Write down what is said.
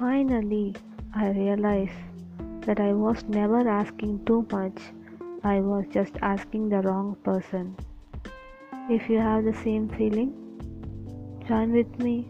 Finally, I realized that I was never asking too much, I was just asking the wrong person. If you have the same feeling, join with me